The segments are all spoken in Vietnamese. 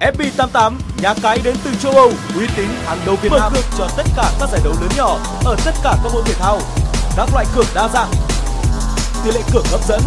FB88, nhà cái đến từ châu Âu, uy tín hàng đầu Việt Nam. Mở cược cho tất cả các giải đấu lớn nhỏ ở tất cả các môn thể thao. Các loại cược đa dạng, tỷ lệ cược hấp dẫn.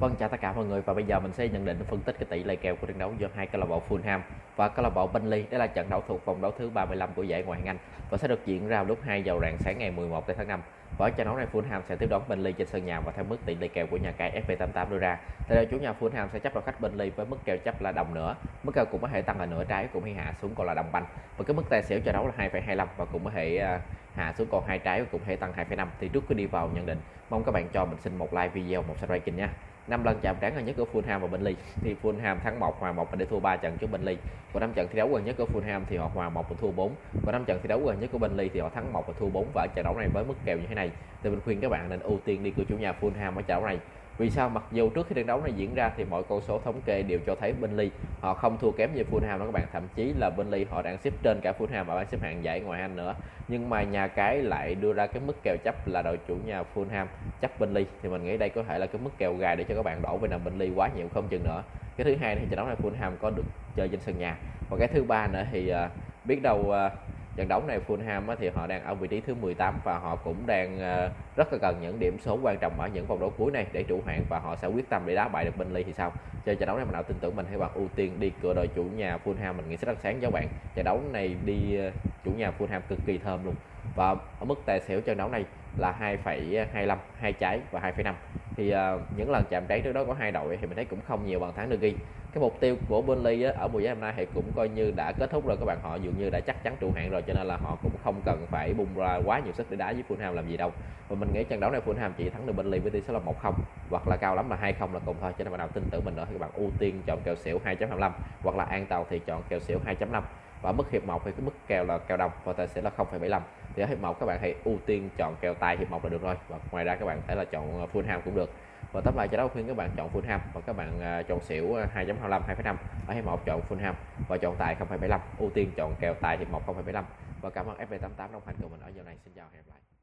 Vâng chào tất cả mọi người và bây giờ mình sẽ nhận định phân tích cái tỷ lệ kèo của trận đấu giữa hai câu lạc bộ Fulham và câu lạc bộ Burnley. Đây là trận đấu thuộc vòng đấu thứ 35 của giải Ngoại hạng Anh và sẽ được diễn ra lúc 2 giờ rạng sáng ngày 11 tháng 5. Và trận đấu này Fulham sẽ tiếp đón Burnley trên sân nhà và theo mức tỷ lệ kèo của nhà cái FB88 đưa ra. Tại đây chủ nhà Fulham sẽ chấp đội khách Burnley với mức kèo chấp là đồng nữa. Mức kèo cũng có thể tăng là nửa trái cũng hay hạ xuống còn là đồng banh. Và cái mức tài xỉu trận đấu là 2,25 và cũng có thể uh, hạ xuống còn hai trái và cũng thể tăng 2,5. Thì trước khi đi vào nhận định, mong các bạn cho mình xin một like video, một subscribe kênh nha. Năm lần chạm trán gần nhất của Fulham và Burnley thì Fulham thắng 1 hòa 1 và để thua 3 trận trước Burnley còn năm trận thi đấu gần nhất của Fulham thì họ hòa 1 và thua 4 còn năm trận thi đấu gần nhất của Burnley thì họ thắng 1 và thua 4 và ở trận đấu này với mức kèo như thế này thì mình khuyên các bạn nên ưu tiên đi cửa chủ nhà Fulham ở trận đấu này vì sao? Mặc dù trước khi trận đấu này diễn ra thì mọi con số thống kê đều cho thấy Burnley họ không thua kém như Fulham đó các bạn. Thậm chí là Burnley họ đang xếp trên cả Fulham ở bảng xếp hạng giải ngoại Anh nữa. Nhưng mà nhà cái lại đưa ra cái mức kèo chấp là đội chủ nhà Fulham. Chấp Burnley thì mình nghĩ đây có thể là cái mức kèo gài để cho các bạn đổ về nằm Burnley quá nhiều không chừng nữa. Cái thứ hai thì trận đấu này Fulham có được chơi trên sân nhà. Và cái thứ ba nữa thì uh, biết đâu uh, trận đấu này Fulham thì họ đang ở vị trí thứ 18 và họ cũng đang ờ, rất là cần những điểm số quan trọng ở những vòng đấu cuối này để trụ hạng và họ sẽ quyết tâm để đá bại được Burnley thì sao? Chơi trận đấu này mình nào tin tưởng mình hay bạn ưu tiên đi cửa đội chủ nhà Fulham mình nghĩ sẽ rất sáng cho bạn. Trận đấu này đi ờ, chủ nhà Fulham cực kỳ thơm luôn. Và ở mức tài xỉu trận đấu này là 2,25 hai trái và 2,5 thì uh, những lần chạm trán trước đó có hai đội thì mình thấy cũng không nhiều bàn thắng được ghi cái mục tiêu của Burnley á, ở mùa giải năm nay thì cũng coi như đã kết thúc rồi các bạn họ dường như đã chắc chắn trụ hạng rồi cho nên là họ cũng không cần phải bung ra quá nhiều sức để đá với Fulham làm gì đâu. Và mình nghĩ trận đấu này Fulham chỉ thắng được Burnley với tỷ số là 1-0 hoặc là cao lắm là 2-0 là cùng thôi cho nên bạn nào tin tưởng mình nữa. Thì các bạn ưu tiên chọn kèo xỉu 2.25 hoặc là an tàu thì chọn kèo xỉu 2.5 và mức hiệp 1 thì cái mức kèo là kèo đồng và tài sẽ là 0,75 thì ở hiệp 1 các bạn hãy ưu tiên chọn kèo tài hiệp 1 là được rồi. Và ngoài ra các bạn thể là chọn ờ, Fulham cũng được. Và tóm lại cho đó khuyên các bạn chọn Fulham và các bạn ờ, chọn xỉu ờ, 2.25 2.5 ở hiệp 1 chọn Fulham và chọn tài 0.75 ưu tiên chọn kèo tài hiệp 1 0.75 và cảm ơn FB88 đồng hành cùng mình ở giờ này. Xin chào hẹn gặp lại.